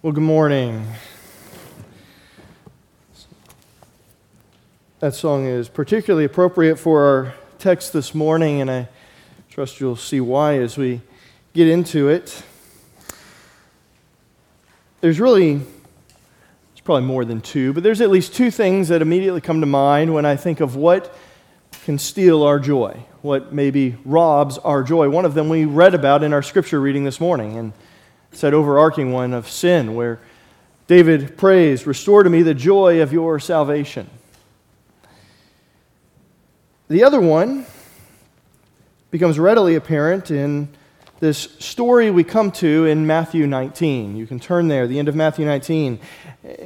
Well, good morning. That song is particularly appropriate for our text this morning, and I trust you'll see why as we get into it. There's really, it's probably more than two, but there's at least two things that immediately come to mind when I think of what can steal our joy, what maybe robs our joy. One of them we read about in our scripture reading this morning, and that overarching one of sin where David prays, Restore to me the joy of your salvation. The other one becomes readily apparent in this story we come to in Matthew 19. You can turn there, the end of Matthew 19.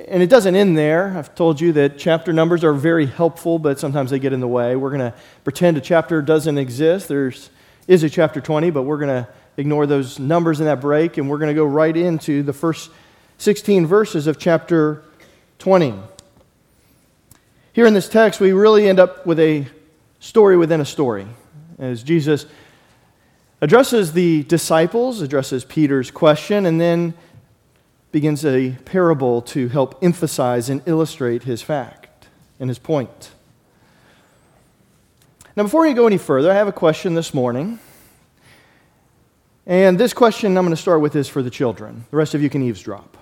And it doesn't end there. I've told you that chapter numbers are very helpful, but sometimes they get in the way. We're going to pretend a chapter doesn't exist. There is is a chapter 20, but we're going to ignore those numbers in that break, and we're going to go right into the first 16 verses of chapter 20. Here in this text, we really end up with a story within a story as Jesus addresses the disciples, addresses Peter's question, and then begins a parable to help emphasize and illustrate his fact and his point. Now, before we go any further, I have a question this morning. And this question I'm going to start with is for the children. The rest of you can eavesdrop.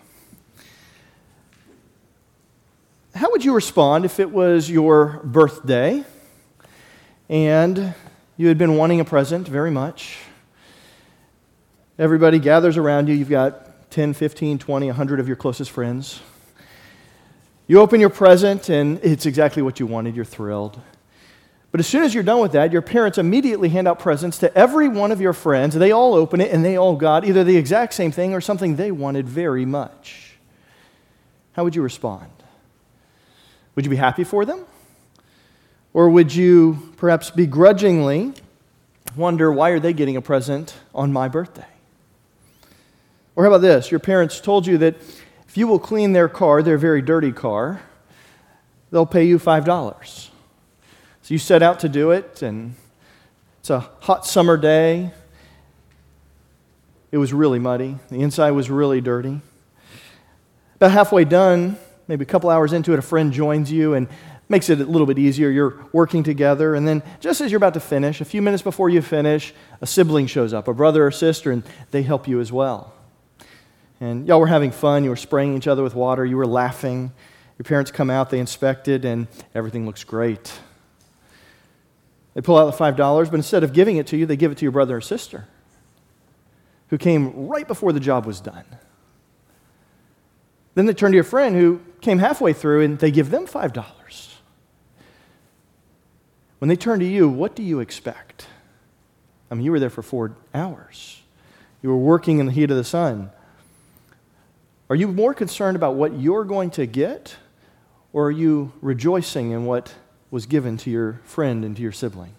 How would you respond if it was your birthday and you had been wanting a present very much? Everybody gathers around you. You've got 10, 15, 20, 100 of your closest friends. You open your present and it's exactly what you wanted. You're thrilled. But as soon as you're done with that, your parents immediately hand out presents to every one of your friends. They all open it and they all got either the exact same thing or something they wanted very much. How would you respond? Would you be happy for them? Or would you perhaps begrudgingly wonder why are they getting a present on my birthday? Or how about this? Your parents told you that if you will clean their car, their very dirty car, they'll pay you $5. So you set out to do it, and it's a hot summer day. It was really muddy. The inside was really dirty. About halfway done, maybe a couple hours into it, a friend joins you and makes it a little bit easier. You're working together, and then just as you're about to finish, a few minutes before you finish, a sibling shows up, a brother or sister, and they help you as well. And y'all were having fun. You were spraying each other with water. You were laughing. Your parents come out, they inspect it, and everything looks great. They pull out the $5, but instead of giving it to you, they give it to your brother or sister who came right before the job was done. Then they turn to your friend who came halfway through and they give them $5. When they turn to you, what do you expect? I mean, you were there for four hours, you were working in the heat of the sun. Are you more concerned about what you're going to get, or are you rejoicing in what was given to your friend and to your sibling?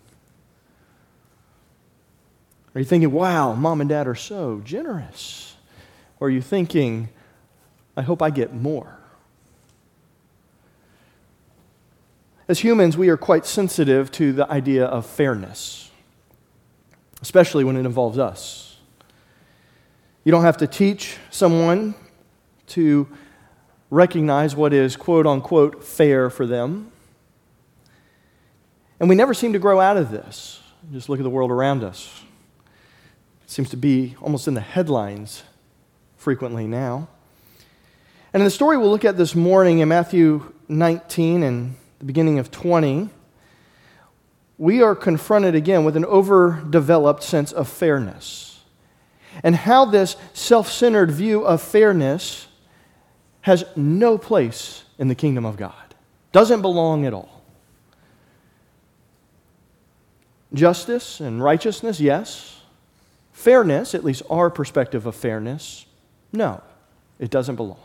Are you thinking, wow, mom and dad are so generous? Or are you thinking, I hope I get more? As humans, we are quite sensitive to the idea of fairness, especially when it involves us. You don't have to teach someone to recognize what is quote unquote fair for them. And we never seem to grow out of this. Just look at the world around us. It seems to be almost in the headlines frequently now. And in the story we'll look at this morning in Matthew 19 and the beginning of 20, we are confronted again with an overdeveloped sense of fairness and how this self centered view of fairness has no place in the kingdom of God, doesn't belong at all. Justice and righteousness, yes. Fairness, at least our perspective of fairness, no, it doesn't belong.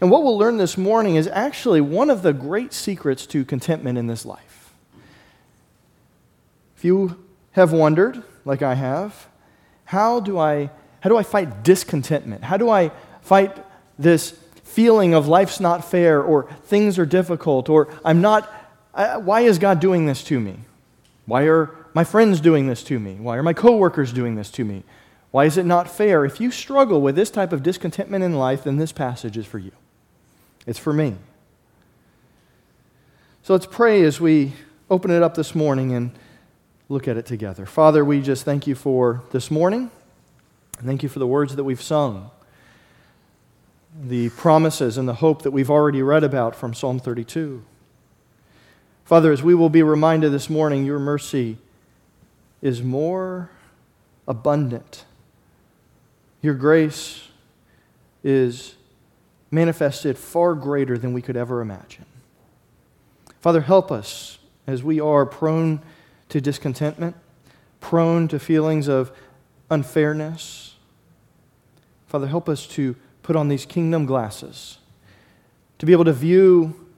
And what we'll learn this morning is actually one of the great secrets to contentment in this life. If you have wondered, like I have, how do I, how do I fight discontentment? How do I fight this feeling of life's not fair or things are difficult or I'm not Why is God doing this to me? Why are my friends doing this to me? Why are my coworkers doing this to me? Why is it not fair? If you struggle with this type of discontentment in life, then this passage is for you. It's for me. So let's pray as we open it up this morning and look at it together. Father, we just thank you for this morning. Thank you for the words that we've sung, the promises and the hope that we've already read about from Psalm 32. Father, as we will be reminded this morning, your mercy is more abundant. Your grace is manifested far greater than we could ever imagine. Father, help us as we are prone to discontentment, prone to feelings of unfairness. Father, help us to put on these kingdom glasses, to be able to view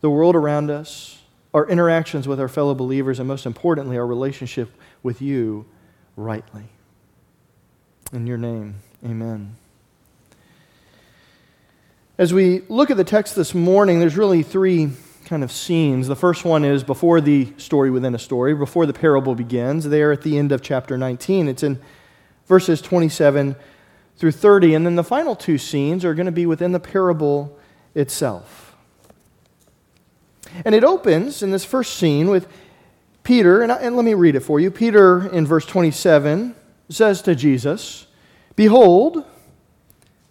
the world around us, our interactions with our fellow believers, and most importantly, our relationship with you rightly. In your name, amen. As we look at the text this morning, there's really three kind of scenes. The first one is before the story within a story, before the parable begins, there at the end of chapter 19. It's in verses 27 through 30. And then the final two scenes are going to be within the parable itself. And it opens in this first scene with Peter, and, I, and let me read it for you. Peter, in verse 27, says to Jesus, Behold,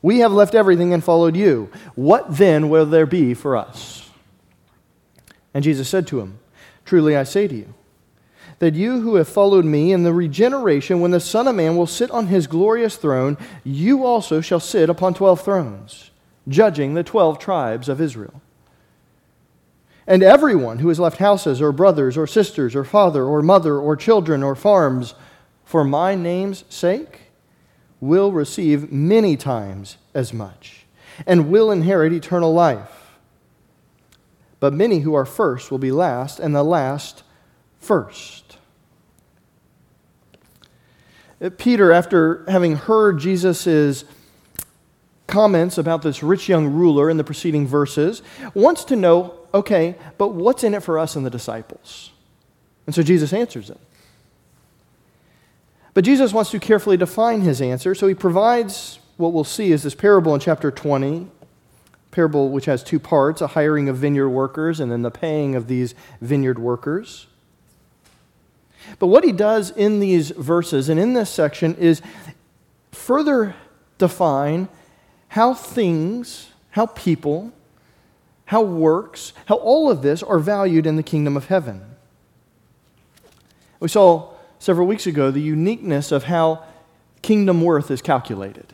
we have left everything and followed you. What then will there be for us? And Jesus said to him, Truly I say to you, that you who have followed me in the regeneration, when the Son of Man will sit on his glorious throne, you also shall sit upon twelve thrones, judging the twelve tribes of Israel. And everyone who has left houses, or brothers, or sisters, or father, or mother, or children, or farms, for my name's sake, will receive many times as much, and will inherit eternal life. But many who are first will be last, and the last first. Peter, after having heard Jesus' comments about this rich young ruler in the preceding verses, wants to know okay, but what's in it for us and the disciples? And so Jesus answers him. But Jesus wants to carefully define his answer, so he provides what we'll see is this parable in chapter 20, parable which has two parts a hiring of vineyard workers and then the paying of these vineyard workers. But what he does in these verses and in this section is further define how things, how people, how works, how all of this are valued in the kingdom of heaven. We saw several weeks ago the uniqueness of how kingdom worth is calculated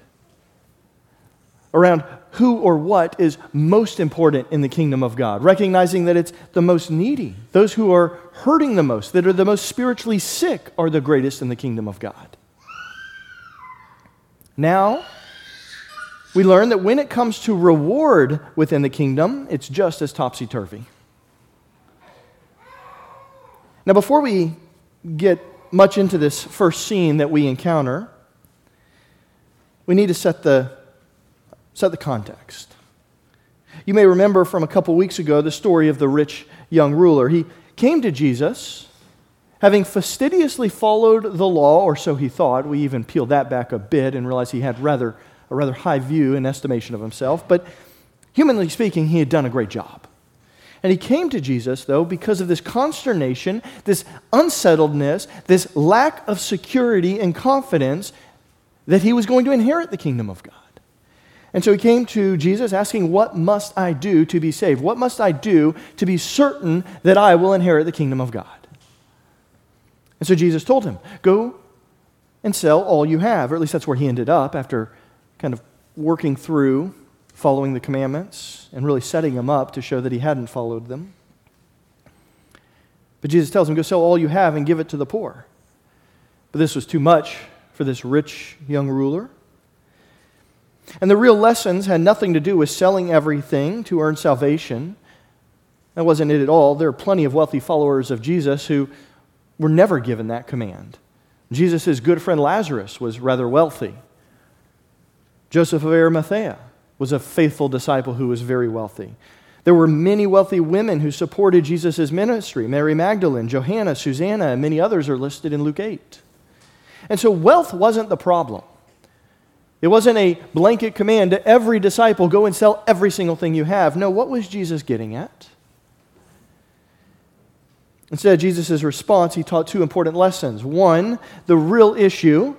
around who or what is most important in the kingdom of God, recognizing that it's the most needy, those who are hurting the most, that are the most spiritually sick, are the greatest in the kingdom of God. Now, we learn that when it comes to reward within the kingdom, it's just as topsy turvy. Now, before we get much into this first scene that we encounter, we need to set the set the context. You may remember from a couple weeks ago the story of the rich young ruler. He came to Jesus, having fastidiously followed the law, or so he thought. We even peeled that back a bit and realized he had rather, a rather high view and estimation of himself. But humanly speaking, he had done a great job. And he came to Jesus, though, because of this consternation, this unsettledness, this lack of security and confidence that he was going to inherit the kingdom of God. And so he came to Jesus asking, What must I do to be saved? What must I do to be certain that I will inherit the kingdom of God? And so Jesus told him, Go and sell all you have. Or at least that's where he ended up after kind of working through following the commandments and really setting him up to show that he hadn't followed them. But Jesus tells him, Go sell all you have and give it to the poor. But this was too much for this rich young ruler. And the real lessons had nothing to do with selling everything to earn salvation. That wasn't it at all. There are plenty of wealthy followers of Jesus who were never given that command. Jesus' good friend Lazarus was rather wealthy. Joseph of Arimathea was a faithful disciple who was very wealthy. There were many wealthy women who supported Jesus' ministry Mary Magdalene, Johanna, Susanna, and many others are listed in Luke 8. And so wealth wasn't the problem. It wasn't a blanket command to every disciple go and sell every single thing you have. No, what was Jesus getting at? Instead, Jesus' response, he taught two important lessons. One, the real issue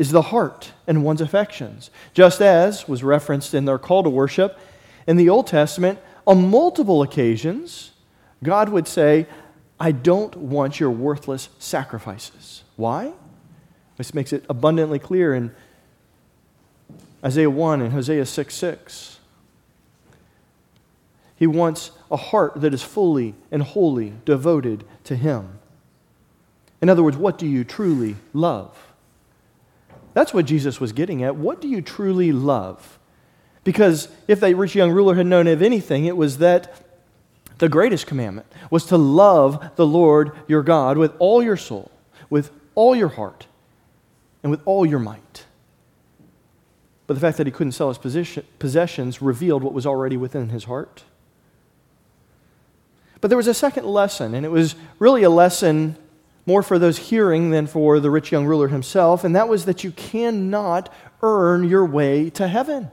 is the heart and one's affections. Just as was referenced in their call to worship in the Old Testament, on multiple occasions, God would say, I don't want your worthless sacrifices. Why? This makes it abundantly clear in Isaiah 1 and Hosea 6 6. He wants a heart that is fully and wholly devoted to Him. In other words, what do you truly love? That's what Jesus was getting at. What do you truly love? Because if that rich young ruler had known of anything, it was that the greatest commandment was to love the Lord your God with all your soul, with all your heart, and with all your might. But the fact that he couldn't sell his possessions revealed what was already within his heart. But there was a second lesson, and it was really a lesson more for those hearing than for the rich young ruler himself, and that was that you cannot earn your way to heaven.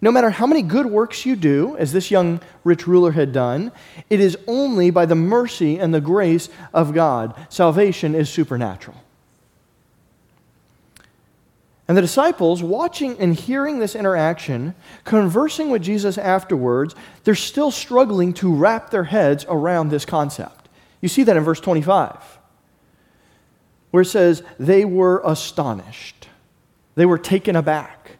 No matter how many good works you do, as this young rich ruler had done, it is only by the mercy and the grace of God. Salvation is supernatural. And the disciples, watching and hearing this interaction, conversing with Jesus afterwards, they're still struggling to wrap their heads around this concept. You see that in verse 25, where it says, They were astonished, they were taken aback.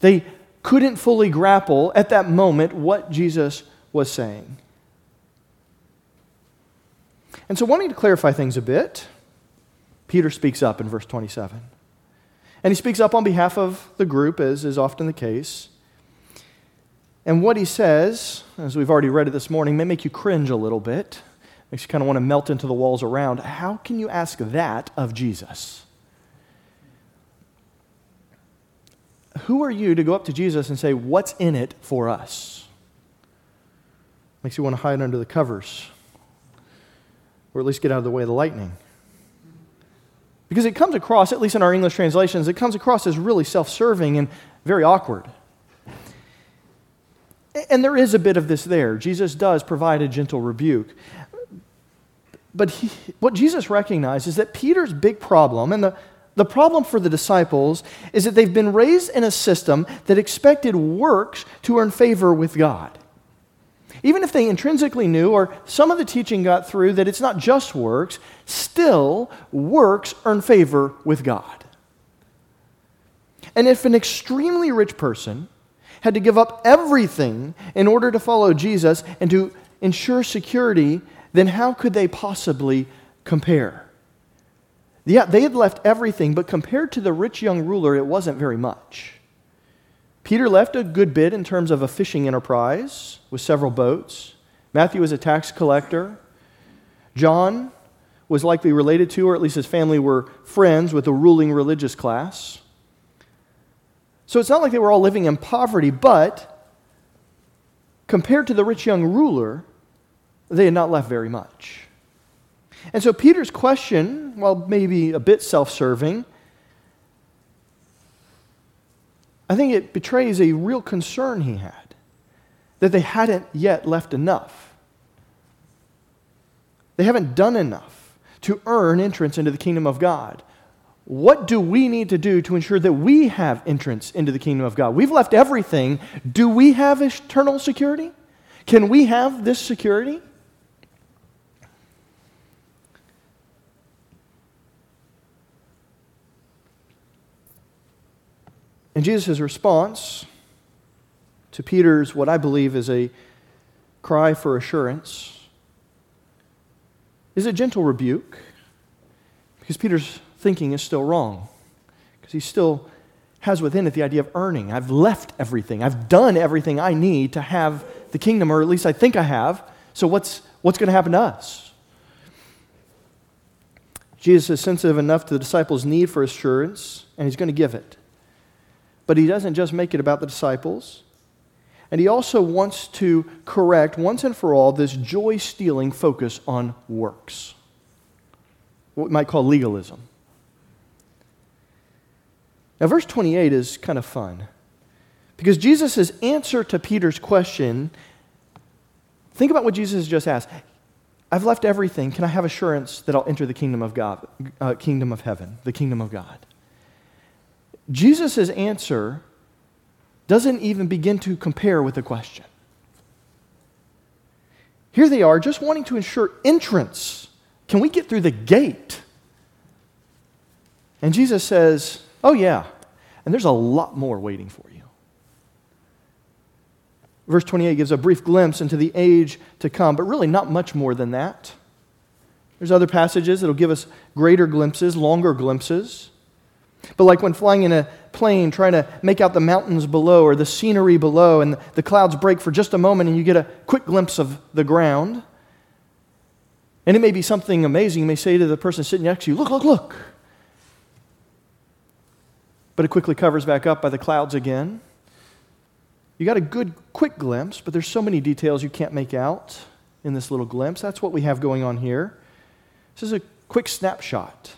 They couldn't fully grapple at that moment what Jesus was saying. And so, wanting to clarify things a bit, Peter speaks up in verse 27. And he speaks up on behalf of the group, as is often the case. And what he says, as we've already read it this morning, may make you cringe a little bit. Makes you kind of want to melt into the walls around. How can you ask that of Jesus? who are you to go up to Jesus and say, What's in it for us? Makes you want to hide under the covers, or at least get out of the way of the lightning. Because it comes across, at least in our English translations, it comes across as really self serving and very awkward. And there is a bit of this there. Jesus does provide a gentle rebuke. But he, what Jesus recognizes is that Peter's big problem, and the, the problem for the disciples is that they've been raised in a system that expected works to earn favor with God. Even if they intrinsically knew, or some of the teaching got through, that it's not just works, still, works earn favor with God. And if an extremely rich person had to give up everything in order to follow Jesus and to ensure security, then how could they possibly compare? Yeah, they had left everything, but compared to the rich young ruler, it wasn't very much. Peter left a good bit in terms of a fishing enterprise with several boats. Matthew was a tax collector. John was likely related to, or at least his family were friends with the ruling religious class. So it's not like they were all living in poverty, but compared to the rich young ruler, they had not left very much. And so Peter's question, while maybe a bit self serving, I think it betrays a real concern he had that they hadn't yet left enough. They haven't done enough to earn entrance into the kingdom of God. What do we need to do to ensure that we have entrance into the kingdom of God? We've left everything. Do we have eternal security? Can we have this security? And Jesus' response to Peter's, what I believe is a cry for assurance, is a gentle rebuke because Peter's thinking is still wrong. Because he still has within it the idea of earning. I've left everything, I've done everything I need to have the kingdom, or at least I think I have. So what's, what's going to happen to us? Jesus is sensitive enough to the disciples' need for assurance, and he's going to give it. But he doesn't just make it about the disciples. And he also wants to correct once and for all this joy stealing focus on works, what we might call legalism. Now, verse 28 is kind of fun because Jesus' answer to Peter's question think about what Jesus just asked. I've left everything. Can I have assurance that I'll enter the kingdom of God, uh, kingdom of heaven, the kingdom of God? Jesus' answer doesn't even begin to compare with the question. Here they are, just wanting to ensure entrance. Can we get through the gate? And Jesus says, Oh, yeah. And there's a lot more waiting for you. Verse 28 gives a brief glimpse into the age to come, but really not much more than that. There's other passages that'll give us greater glimpses, longer glimpses. But like when flying in a plane, trying to make out the mountains below or the scenery below, and the clouds break for just a moment and you get a quick glimpse of the ground. And it may be something amazing. You may say to the person sitting next to you, Look, look, look. But it quickly covers back up by the clouds again. You got a good, quick glimpse, but there's so many details you can't make out in this little glimpse. That's what we have going on here. This is a quick snapshot.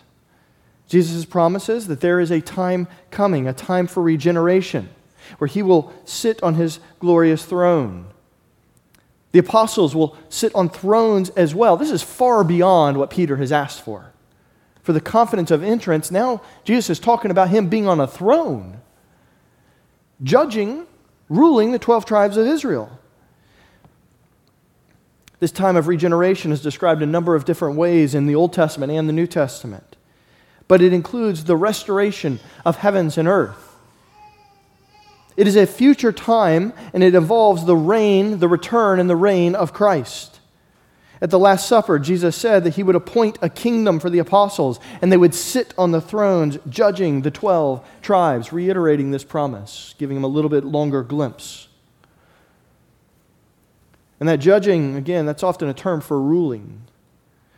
Jesus promises that there is a time coming, a time for regeneration, where he will sit on his glorious throne. The apostles will sit on thrones as well. This is far beyond what Peter has asked for. For the confidence of entrance, now Jesus is talking about him being on a throne, judging, ruling the 12 tribes of Israel. This time of regeneration is described a number of different ways in the Old Testament and the New Testament but it includes the restoration of heavens and earth. It is a future time, and it involves the reign, the return, and the reign of Christ. At the Last Supper, Jesus said that he would appoint a kingdom for the apostles, and they would sit on the thrones judging the 12 tribes, reiterating this promise, giving them a little bit longer glimpse. And that judging, again, that's often a term for ruling.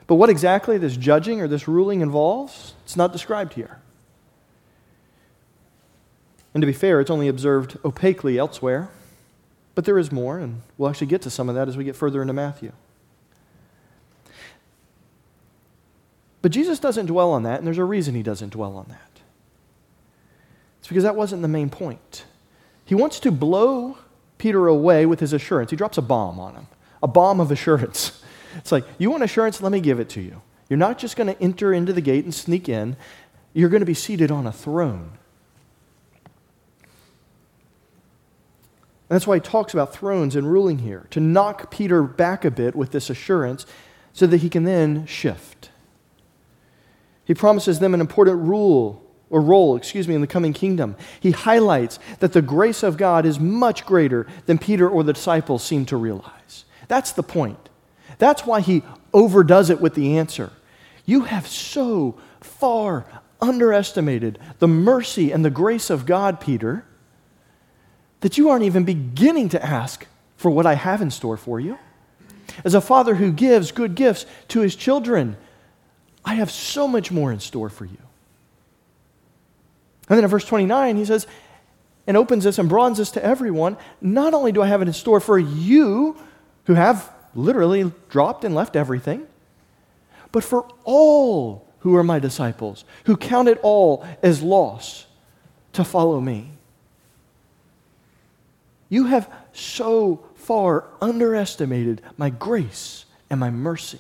But what exactly this judging or this ruling involves, it's not described here. And to be fair, it's only observed opaquely elsewhere. But there is more, and we'll actually get to some of that as we get further into Matthew. But Jesus doesn't dwell on that, and there's a reason he doesn't dwell on that. It's because that wasn't the main point. He wants to blow Peter away with his assurance. He drops a bomb on him, a bomb of assurance. It's like, you want assurance? Let me give it to you. You're not just going to enter into the gate and sneak in, you're going to be seated on a throne. And that's why he talks about thrones and ruling here, to knock Peter back a bit with this assurance so that he can then shift. He promises them an important rule or role, excuse me, in the coming kingdom. He highlights that the grace of God is much greater than Peter or the disciples seem to realize. That's the point. That's why he overdoes it with the answer. You have so far underestimated the mercy and the grace of God, Peter, that you aren't even beginning to ask for what I have in store for you. As a father who gives good gifts to his children, I have so much more in store for you. And then in verse 29, he says, and opens this and broadens this to everyone. Not only do I have it in store for you who have literally dropped and left everything, but for all who are my disciples, who count it all as loss to follow me. You have so far underestimated my grace and my mercy.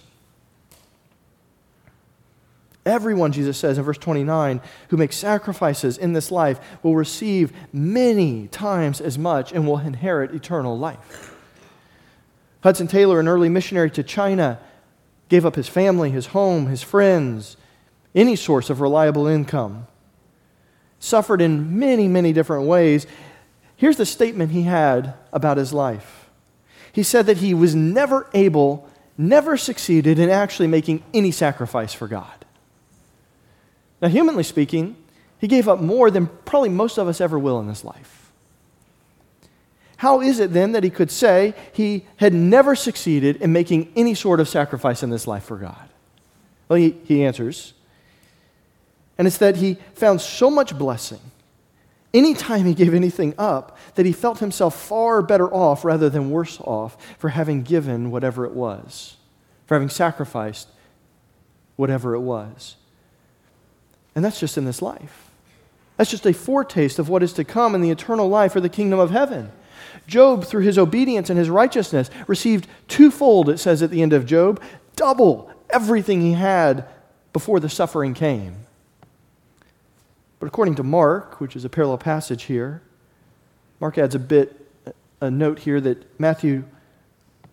Everyone, Jesus says in verse 29, who makes sacrifices in this life will receive many times as much and will inherit eternal life. Hudson Taylor, an early missionary to China, gave up his family, his home, his friends, any source of reliable income. Suffered in many, many different ways. Here's the statement he had about his life he said that he was never able, never succeeded in actually making any sacrifice for God. Now, humanly speaking, he gave up more than probably most of us ever will in this life. How is it then that he could say he had never succeeded in making any sort of sacrifice in this life for God? Well, he, he answers. And it's that he found so much blessing anytime he gave anything up that he felt himself far better off rather than worse off for having given whatever it was, for having sacrificed whatever it was. And that's just in this life. That's just a foretaste of what is to come in the eternal life or the kingdom of heaven. Job, through his obedience and his righteousness, received twofold, it says at the end of Job, double everything he had before the suffering came. But according to Mark, which is a parallel passage here, Mark adds a bit, a note here that Matthew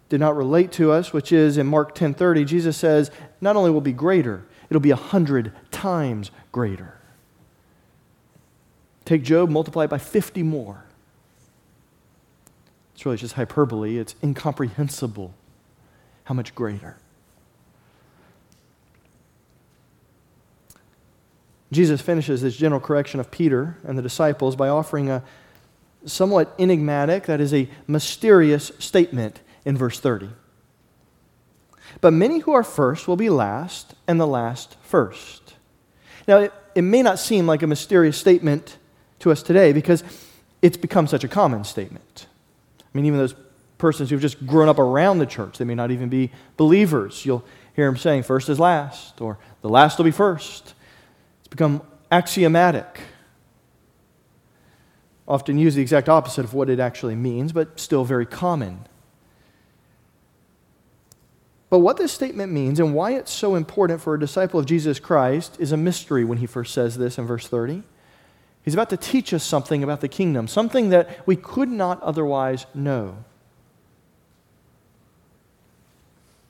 did not relate to us, which is in Mark 10:30, Jesus says, not only will be greater, it'll be a hundred times greater. Take Job, multiply it by 50 more. It's really just hyperbole. It's incomprehensible how much greater. Jesus finishes this general correction of Peter and the disciples by offering a somewhat enigmatic, that is, a mysterious statement in verse 30. But many who are first will be last, and the last first. Now, it, it may not seem like a mysterious statement to us today because it's become such a common statement. I mean, even those persons who've just grown up around the church, they may not even be believers. You'll hear them saying, first is last, or the last will be first. It's become axiomatic. Often used the exact opposite of what it actually means, but still very common. But what this statement means and why it's so important for a disciple of Jesus Christ is a mystery when he first says this in verse 30. He's about to teach us something about the kingdom, something that we could not otherwise know.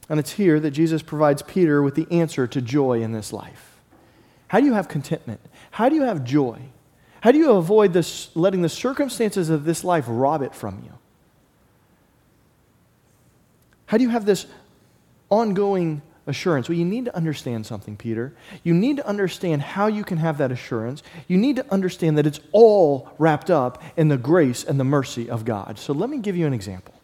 And it's here that Jesus provides Peter with the answer to joy in this life. How do you have contentment? How do you have joy? How do you avoid this, letting the circumstances of this life rob it from you? How do you have this ongoing assurance? Well, you need to understand something, Peter. You need to understand how you can have that assurance. You need to understand that it's all wrapped up in the grace and the mercy of God. So let me give you an example.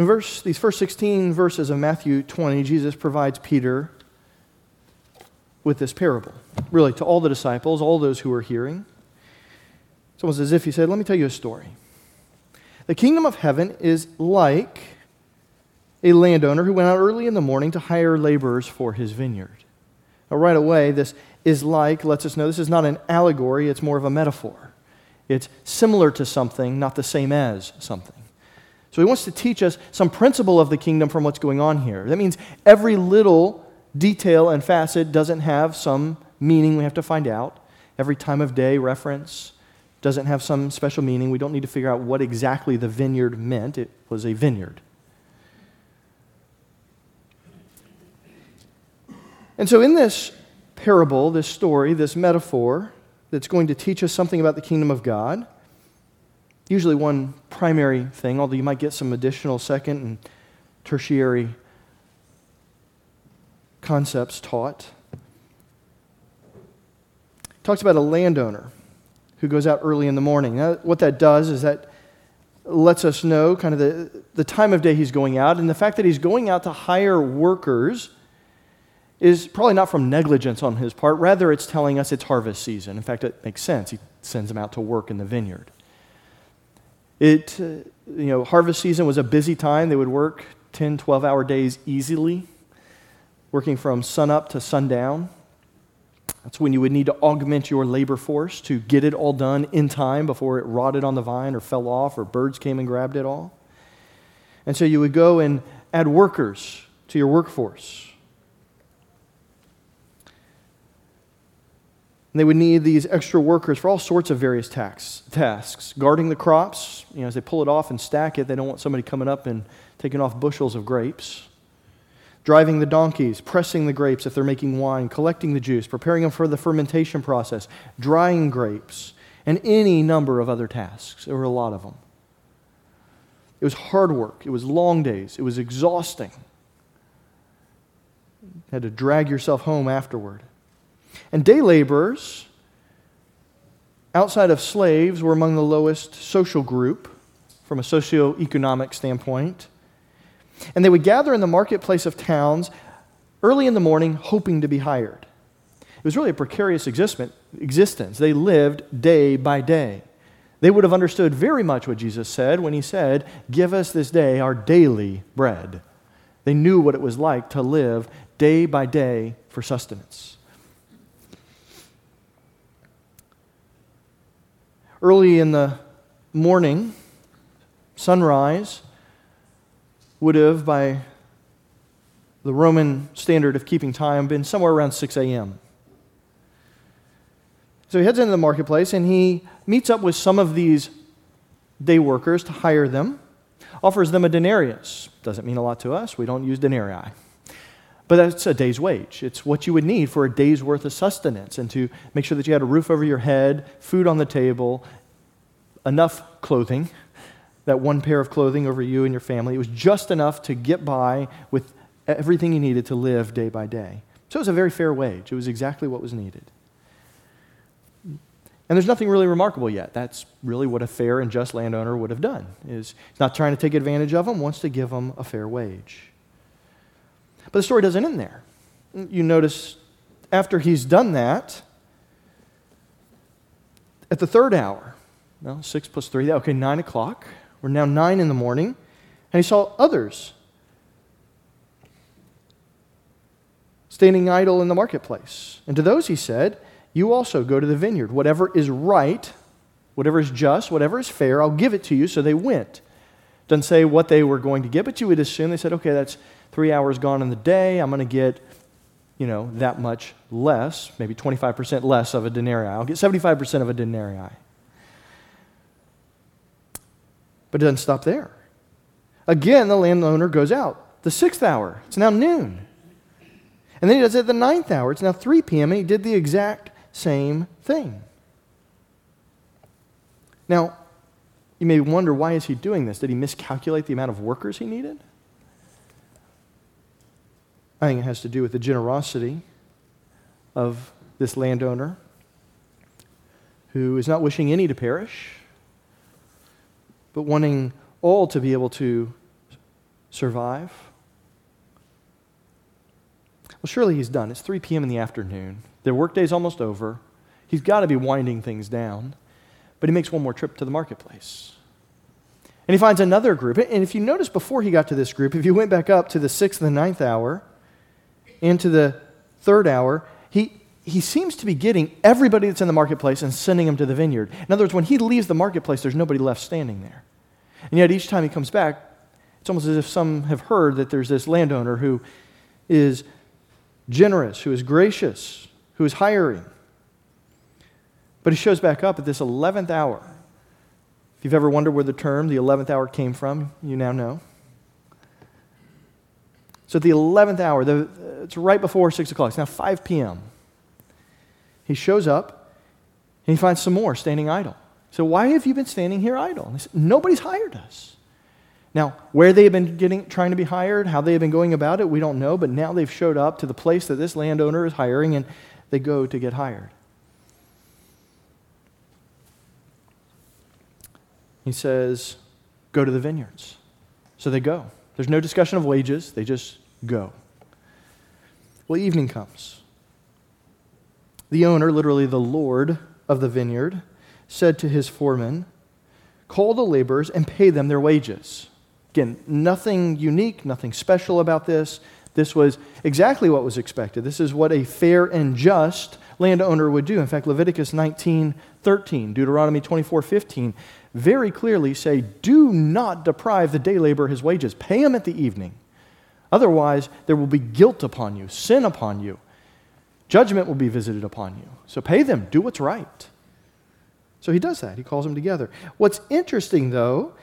In verse, these first 16 verses of Matthew 20, Jesus provides Peter with this parable, really, to all the disciples, all those who are hearing. It's almost as if he said, Let me tell you a story. The kingdom of heaven is like a landowner who went out early in the morning to hire laborers for his vineyard. Now, right away, this is like lets us know this is not an allegory, it's more of a metaphor. It's similar to something, not the same as something. So he wants to teach us some principle of the kingdom from what's going on here. That means every little detail and facet doesn't have some meaning we have to find out. Every time of day reference, doesn't have some special meaning. We don't need to figure out what exactly the vineyard meant. It was a vineyard. And so, in this parable, this story, this metaphor that's going to teach us something about the kingdom of God, usually one primary thing, although you might get some additional second and tertiary concepts taught. talks about a landowner who goes out early in the morning. Now, what that does is that lets us know kind of the, the time of day he's going out, and the fact that he's going out to hire workers is probably not from negligence on his part. Rather, it's telling us it's harvest season. In fact, it makes sense. He sends them out to work in the vineyard. It, uh, you know, harvest season was a busy time. They would work 10, 12 hour days easily, working from sunup to sundown. That's when you would need to augment your labor force to get it all done in time before it rotted on the vine or fell off or birds came and grabbed it all. And so you would go and add workers to your workforce. And they would need these extra workers for all sorts of various tax, tasks. Guarding the crops, you know, as they pull it off and stack it, they don't want somebody coming up and taking off bushels of grapes driving the donkeys, pressing the grapes if they're making wine, collecting the juice, preparing them for the fermentation process, drying grapes, and any number of other tasks. There were a lot of them. It was hard work, it was long days, it was exhausting. You had to drag yourself home afterward. And day laborers, outside of slaves, were among the lowest social group from a socio-economic standpoint. And they would gather in the marketplace of towns early in the morning, hoping to be hired. It was really a precarious existence. They lived day by day. They would have understood very much what Jesus said when he said, Give us this day our daily bread. They knew what it was like to live day by day for sustenance. Early in the morning, sunrise would have, by the Roman standard of keeping time, been somewhere around 6 a.m. So he heads into the marketplace and he meets up with some of these day workers to hire them, offers them a denarius. Doesn't mean a lot to us, we don't use denarii. But that's a day's wage. It's what you would need for a day's worth of sustenance and to make sure that you had a roof over your head, food on the table, enough clothing, that one pair of clothing over you and your family. It was just enough to get by with everything you needed to live day by day. So it was a very fair wage. It was exactly what was needed. And there's nothing really remarkable yet. That's really what a fair and just landowner would have done. Is not trying to take advantage of them, wants to give them a fair wage. But the story doesn't end there. You notice after he's done that, at the third hour, well, six plus three, okay, nine o'clock. We're now nine in the morning. And he saw others standing idle in the marketplace. And to those he said, You also go to the vineyard. Whatever is right, whatever is just, whatever is fair, I'll give it to you. So they went. Doesn't say what they were going to get, but you would assume they said, Okay, that's three hours gone in the day. I'm going to get, you know, that much less, maybe 25% less of a denarii. I'll get 75% of a denarii. But it doesn't stop there. Again, the landowner goes out. The sixth hour, it's now noon. And then he does it at the ninth hour, it's now 3 p.m., and he did the exact same thing. Now, you may wonder why is he doing this? Did he miscalculate the amount of workers he needed? I think it has to do with the generosity of this landowner who is not wishing any to perish, but wanting all to be able to survive. Well, surely he's done. It's 3 p.m. in the afternoon. Their workday's almost over. He's got to be winding things down. But he makes one more trip to the marketplace. And he finds another group. And if you notice before he got to this group, if you went back up to the sixth and the ninth hour, into the third hour, he, seems to be getting everybody that's in the marketplace and sending them to the vineyard. In other words, when he leaves the marketplace, there's nobody left standing there. And yet, each time he comes back, it's almost as if some have heard that there's this landowner who is generous, who is gracious, who is hiring. But he shows back up at this 11th hour. If you've ever wondered where the term the 11th hour came from, you now know. So at the 11th hour, the, it's right before 6 o'clock, it's now 5 p.m. He shows up and he finds some more standing idle. So, why have you been standing here idle? And they said, Nobody's hired us. Now, where they have been getting, trying to be hired, how they have been going about it, we don't know, but now they've showed up to the place that this landowner is hiring and they go to get hired. He says, Go to the vineyards. So they go. There's no discussion of wages, they just go. Well, evening comes. The owner, literally the Lord of the vineyard, said to his foreman, Call the laborers and pay them their wages. Again, nothing unique, nothing special about this. This was exactly what was expected. This is what a fair and just landowner would do. In fact, Leviticus 19 13, Deuteronomy 24 15 very clearly say, Do not deprive the day laborer his wages. Pay him at the evening. Otherwise, there will be guilt upon you, sin upon you. Judgment will be visited upon you. So pay them, do what's right. So he does that. He calls them together. What's interesting, though,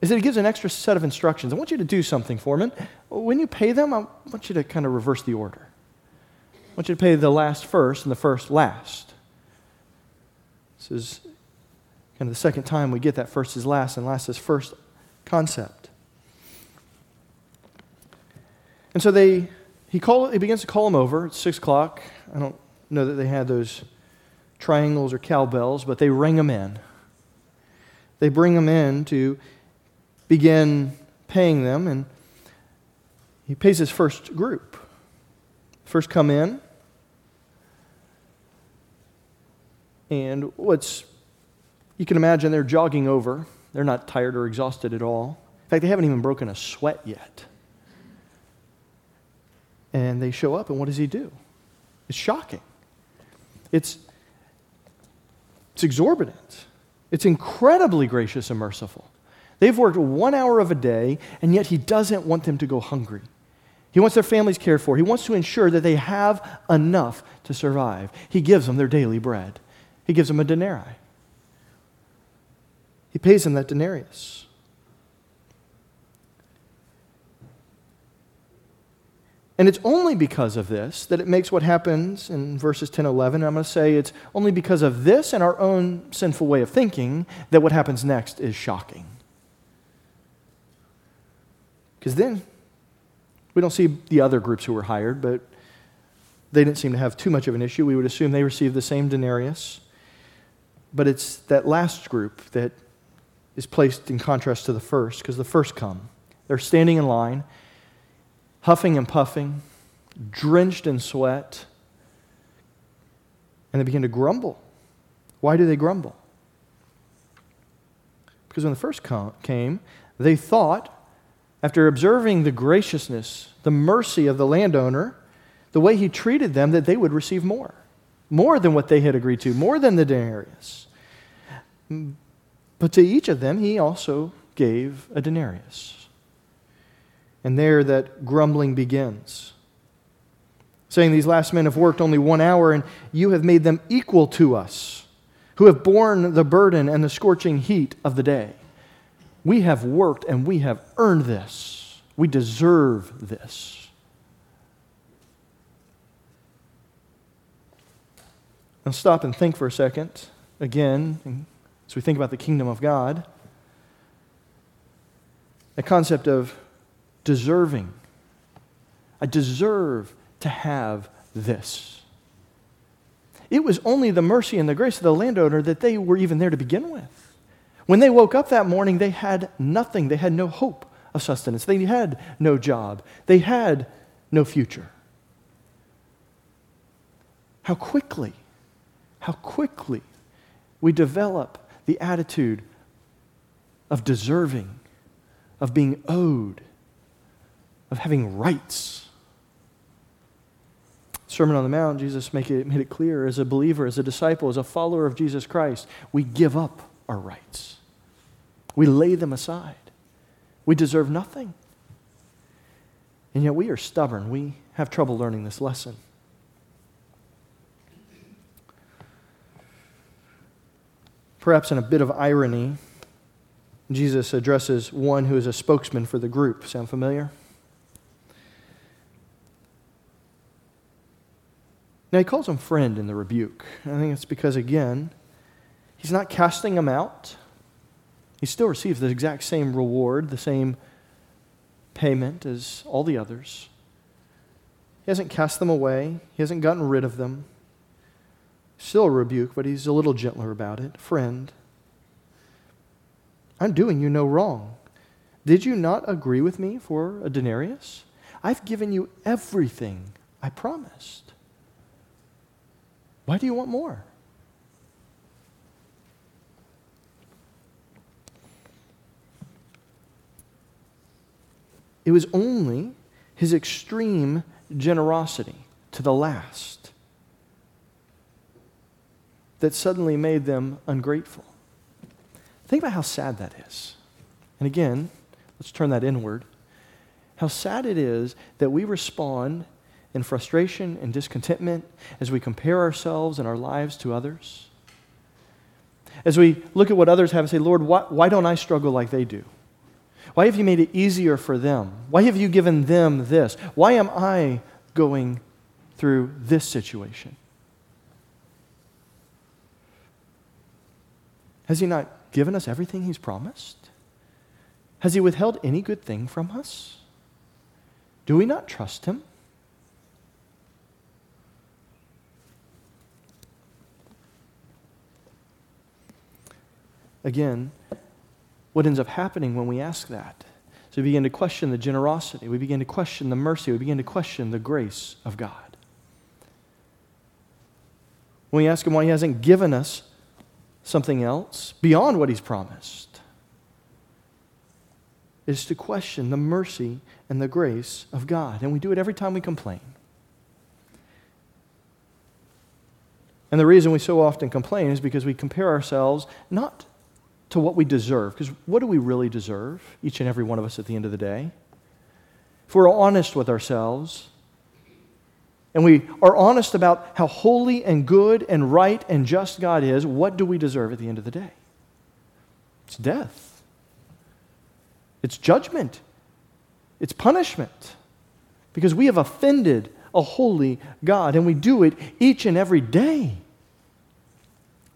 is that he gives an extra set of instructions. I want you to do something, Foreman. When you pay them, I want you to kind of reverse the order. I want you to pay the last first and the first last. This is kind of the second time we get that first is last and last is first concept. And so they, he, call, he begins to call them over. It's 6 o'clock. I don't know that they had those triangles or cowbells, but they ring them in. They bring them in to begin paying them, and he pays his first group. First come in, and what's you can imagine they're jogging over. They're not tired or exhausted at all. In fact, they haven't even broken a sweat yet. And they show up, and what does he do? It's shocking. It's, it's exorbitant. It's incredibly gracious and merciful. They've worked one hour of a day, and yet he doesn't want them to go hungry. He wants their families cared for. He wants to ensure that they have enough to survive. He gives them their daily bread, he gives them a denarii. He pays them that denarius. And it's only because of this that it makes what happens in verses 10 11. I'm going to say it's only because of this and our own sinful way of thinking that what happens next is shocking. Because then we don't see the other groups who were hired, but they didn't seem to have too much of an issue. We would assume they received the same denarius. But it's that last group that is placed in contrast to the first, because the first come. They're standing in line huffing and puffing, drenched in sweat, and they begin to grumble. Why do they grumble? Because when the first came, they thought, after observing the graciousness, the mercy of the landowner, the way he treated them, that they would receive more. More than what they had agreed to, more than the denarius. But to each of them, he also gave a denarius. And there that grumbling begins. Saying, These last men have worked only one hour, and you have made them equal to us, who have borne the burden and the scorching heat of the day. We have worked and we have earned this. We deserve this. Now, stop and think for a second, again, as we think about the kingdom of God. The concept of deserving. I deserve to have this. It was only the mercy and the grace of the landowner that they were even there to begin with. When they woke up that morning, they had nothing. They had no hope of sustenance. They had no job. They had no future. How quickly, how quickly we develop the attitude of deserving, of being owed, of having rights. Sermon on the Mount, Jesus make it, made it clear as a believer, as a disciple, as a follower of Jesus Christ, we give up our rights. We lay them aside. We deserve nothing. And yet we are stubborn. We have trouble learning this lesson. Perhaps in a bit of irony, Jesus addresses one who is a spokesman for the group. Sound familiar? Now, he calls him friend in the rebuke. I think it's because, again, he's not casting them out. He still receives the exact same reward, the same payment as all the others. He hasn't cast them away, he hasn't gotten rid of them. Still a rebuke, but he's a little gentler about it. Friend, I'm doing you no wrong. Did you not agree with me for a denarius? I've given you everything I promised. Why do you want more? It was only his extreme generosity to the last that suddenly made them ungrateful. Think about how sad that is. And again, let's turn that inward. How sad it is that we respond in frustration and discontentment as we compare ourselves and our lives to others? As we look at what others have and say, Lord, why, why don't I struggle like they do? Why have you made it easier for them? Why have you given them this? Why am I going through this situation? Has He not given us everything He's promised? Has He withheld any good thing from us? Do we not trust Him? Again, what ends up happening when we ask that? So we begin to question the generosity, we begin to question the mercy, we begin to question the grace of God. When we ask Him why He hasn't given us something else beyond what He's promised, is to question the mercy and the grace of God. And we do it every time we complain. And the reason we so often complain is because we compare ourselves not to what we deserve, because what do we really deserve, each and every one of us at the end of the day? If we're honest with ourselves, and we are honest about how holy and good and right and just God is, what do we deserve at the end of the day? It's death, it's judgment, it's punishment, because we have offended a holy God, and we do it each and every day.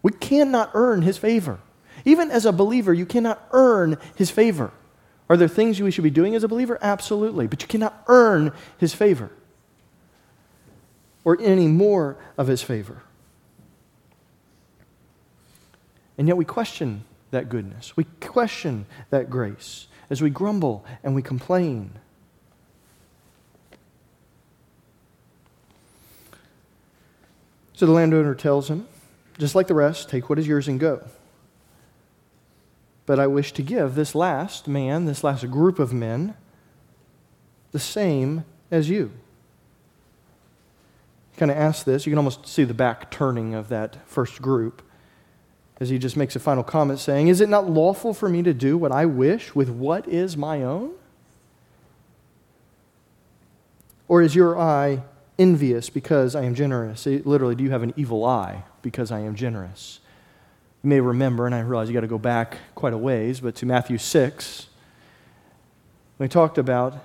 We cannot earn his favor. Even as a believer, you cannot earn his favor. Are there things we should be doing as a believer? Absolutely. But you cannot earn his favor or any more of his favor. And yet we question that goodness. We question that grace as we grumble and we complain. So the landowner tells him, just like the rest, take what is yours and go. But I wish to give this last man, this last group of men, the same as you. He kind of ask this. You can almost see the back turning of that first group as he just makes a final comment saying, Is it not lawful for me to do what I wish with what is my own? Or is your eye envious because I am generous? Literally, do you have an evil eye because I am generous? You may remember, and I realize you got to go back quite a ways, but to Matthew 6, we talked about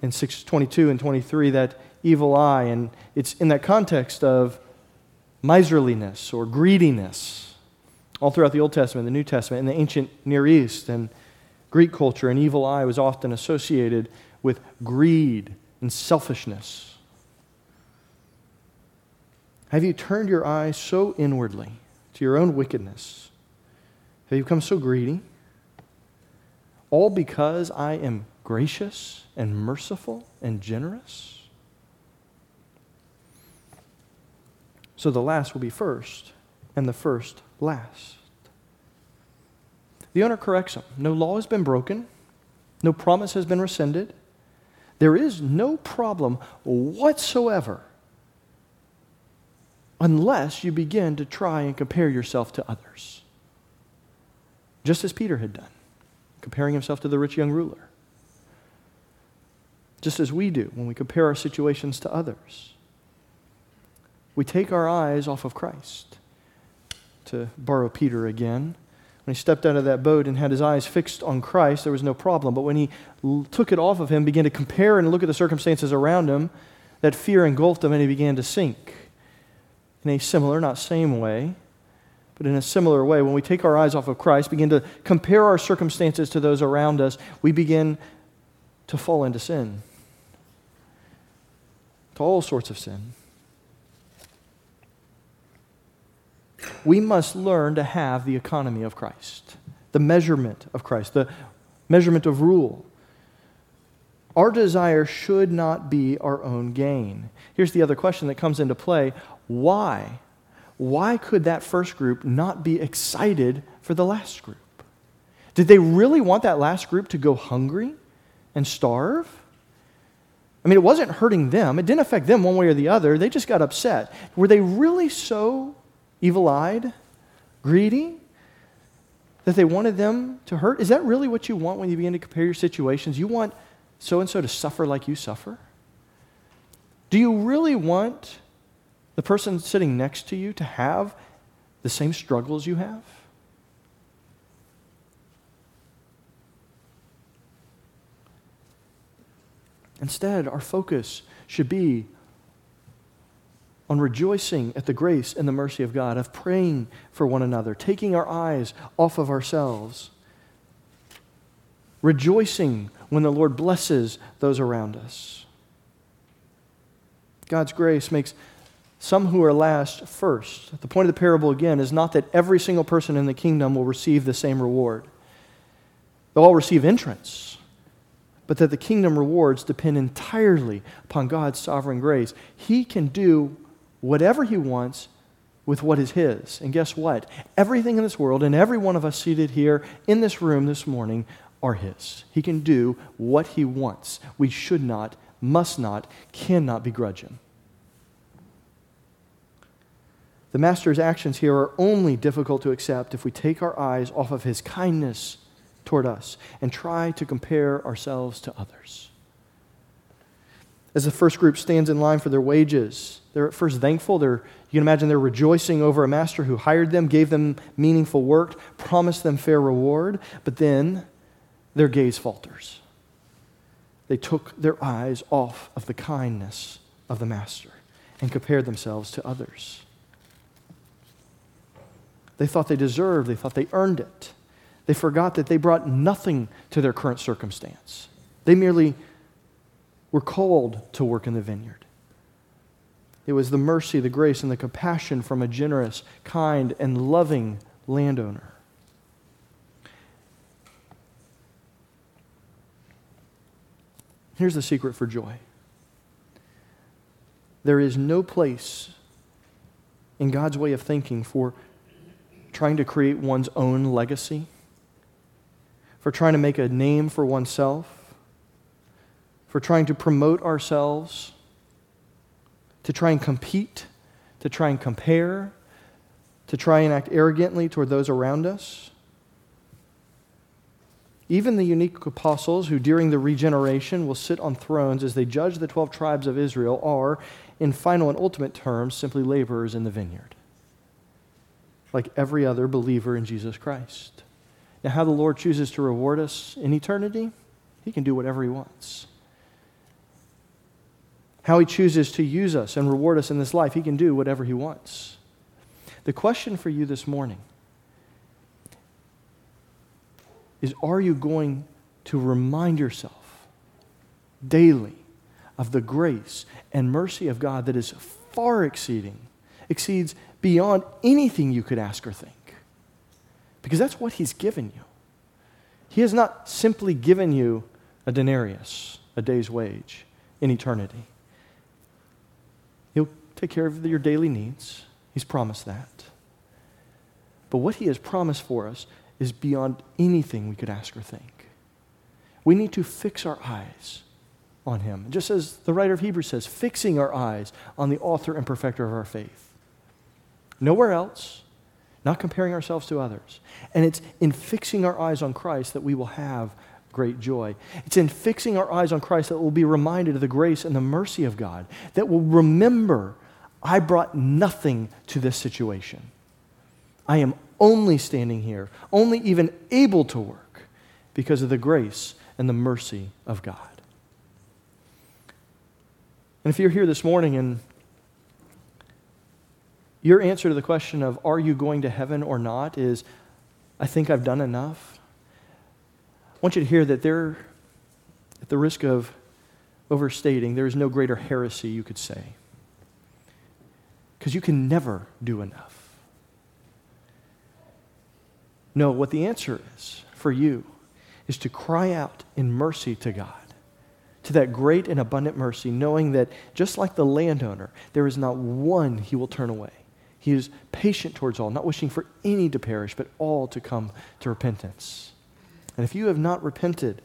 in 6 22 and 23 that evil eye, and it's in that context of miserliness or greediness. All throughout the Old Testament, the New Testament, in the ancient Near East and Greek culture, an evil eye was often associated with greed and selfishness. Have you turned your eyes so inwardly your own wickedness? Have you become so greedy? All because I am gracious and merciful and generous? So the last will be first, and the first last. The owner corrects him. No law has been broken, no promise has been rescinded. There is no problem whatsoever unless you begin to try and compare yourself to others. Just as Peter had done, comparing himself to the rich young ruler. Just as we do when we compare our situations to others. We take our eyes off of Christ. To borrow Peter again, when he stepped out of that boat and had his eyes fixed on Christ, there was no problem. But when he l- took it off of him, began to compare and look at the circumstances around him, that fear engulfed him and he began to sink. In a similar, not same way, but in a similar way, when we take our eyes off of Christ, begin to compare our circumstances to those around us, we begin to fall into sin, to all sorts of sin. we must learn to have the economy of Christ, the measurement of Christ, the measurement of rule. Our desire should not be our own gain. Here's the other question that comes into play why? Why could that first group not be excited for the last group? Did they really want that last group to go hungry and starve? I mean, it wasn't hurting them. It didn't affect them one way or the other. They just got upset. Were they really so evil eyed, greedy, that they wanted them to hurt? Is that really what you want when you begin to compare your situations? You want so and so to suffer like you suffer? Do you really want the person sitting next to you to have the same struggles you have? Instead, our focus should be on rejoicing at the grace and the mercy of God, of praying for one another, taking our eyes off of ourselves, rejoicing when the Lord blesses those around us. God's grace makes some who are last first. The point of the parable, again, is not that every single person in the kingdom will receive the same reward. They'll all receive entrance, but that the kingdom rewards depend entirely upon God's sovereign grace. He can do whatever he wants with what is his. And guess what? Everything in this world and every one of us seated here in this room this morning, are His. He can do what He wants. We should not, must not, cannot begrudge Him. The Master's actions here are only difficult to accept if we take our eyes off of His kindness toward us and try to compare ourselves to others. As the first group stands in line for their wages, they're at first thankful. They're, you can imagine they're rejoicing over a master who hired them, gave them meaningful work, promised them fair reward, but then their gaze falters. They took their eyes off of the kindness of the master and compared themselves to others. They thought they deserved, they thought they earned it. They forgot that they brought nothing to their current circumstance. They merely were called to work in the vineyard. It was the mercy, the grace, and the compassion from a generous, kind, and loving landowner. Here's the secret for joy there is no place in God's way of thinking for trying to create one's own legacy, for trying to make a name for oneself, for trying to promote ourselves, to try and compete, to try and compare, to try and act arrogantly toward those around us. Even the unique apostles who, during the regeneration, will sit on thrones as they judge the 12 tribes of Israel are, in final and ultimate terms, simply laborers in the vineyard, like every other believer in Jesus Christ. Now, how the Lord chooses to reward us in eternity, He can do whatever He wants. How He chooses to use us and reward us in this life, He can do whatever He wants. The question for you this morning is Are you going to remind yourself daily of the grace and mercy of God that is far exceeding, exceeds beyond anything you could ask or think? Because that's what He's given you. He has not simply given you a denarius, a day's wage, in eternity. He'll take care of your daily needs. He's promised that. But what He has promised for us is beyond anything we could ask or think. We need to fix our eyes on Him. Just as the writer of Hebrews says, fixing our eyes on the author and perfecter of our faith. Nowhere else, not comparing ourselves to others. And it's in fixing our eyes on Christ that we will have great joy. It's in fixing our eyes on Christ that we'll be reminded of the grace and the mercy of God, that we'll remember I brought nothing to this situation. I am only standing here, only even able to work because of the grace and the mercy of God. And if you're here this morning and your answer to the question of are you going to heaven or not is I think I've done enough. I want you to hear that there, at the risk of overstating, there is no greater heresy you could say. Because you can never do enough. No, what the answer is for you is to cry out in mercy to God, to that great and abundant mercy, knowing that just like the landowner, there is not one he will turn away. He is patient towards all, not wishing for any to perish, but all to come to repentance. And if you have not repented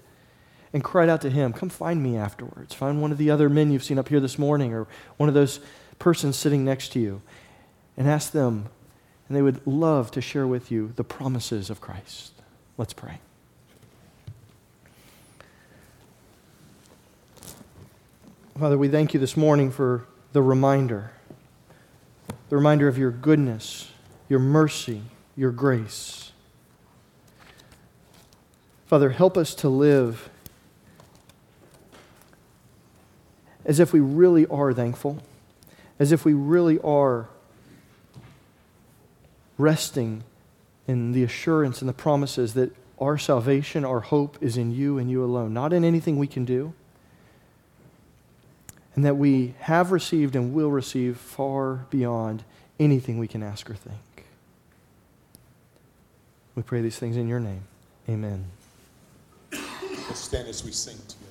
and cried out to him, come find me afterwards. Find one of the other men you've seen up here this morning or one of those persons sitting next to you and ask them and they would love to share with you the promises of Christ. Let's pray. Father, we thank you this morning for the reminder, the reminder of your goodness, your mercy, your grace. Father, help us to live as if we really are thankful, as if we really are resting in the assurance and the promises that our salvation, our hope is in you and you alone, not in anything we can do. And that we have received and will receive far beyond anything we can ask or think. We pray these things in your name. Amen. Let's stand as we sing to you.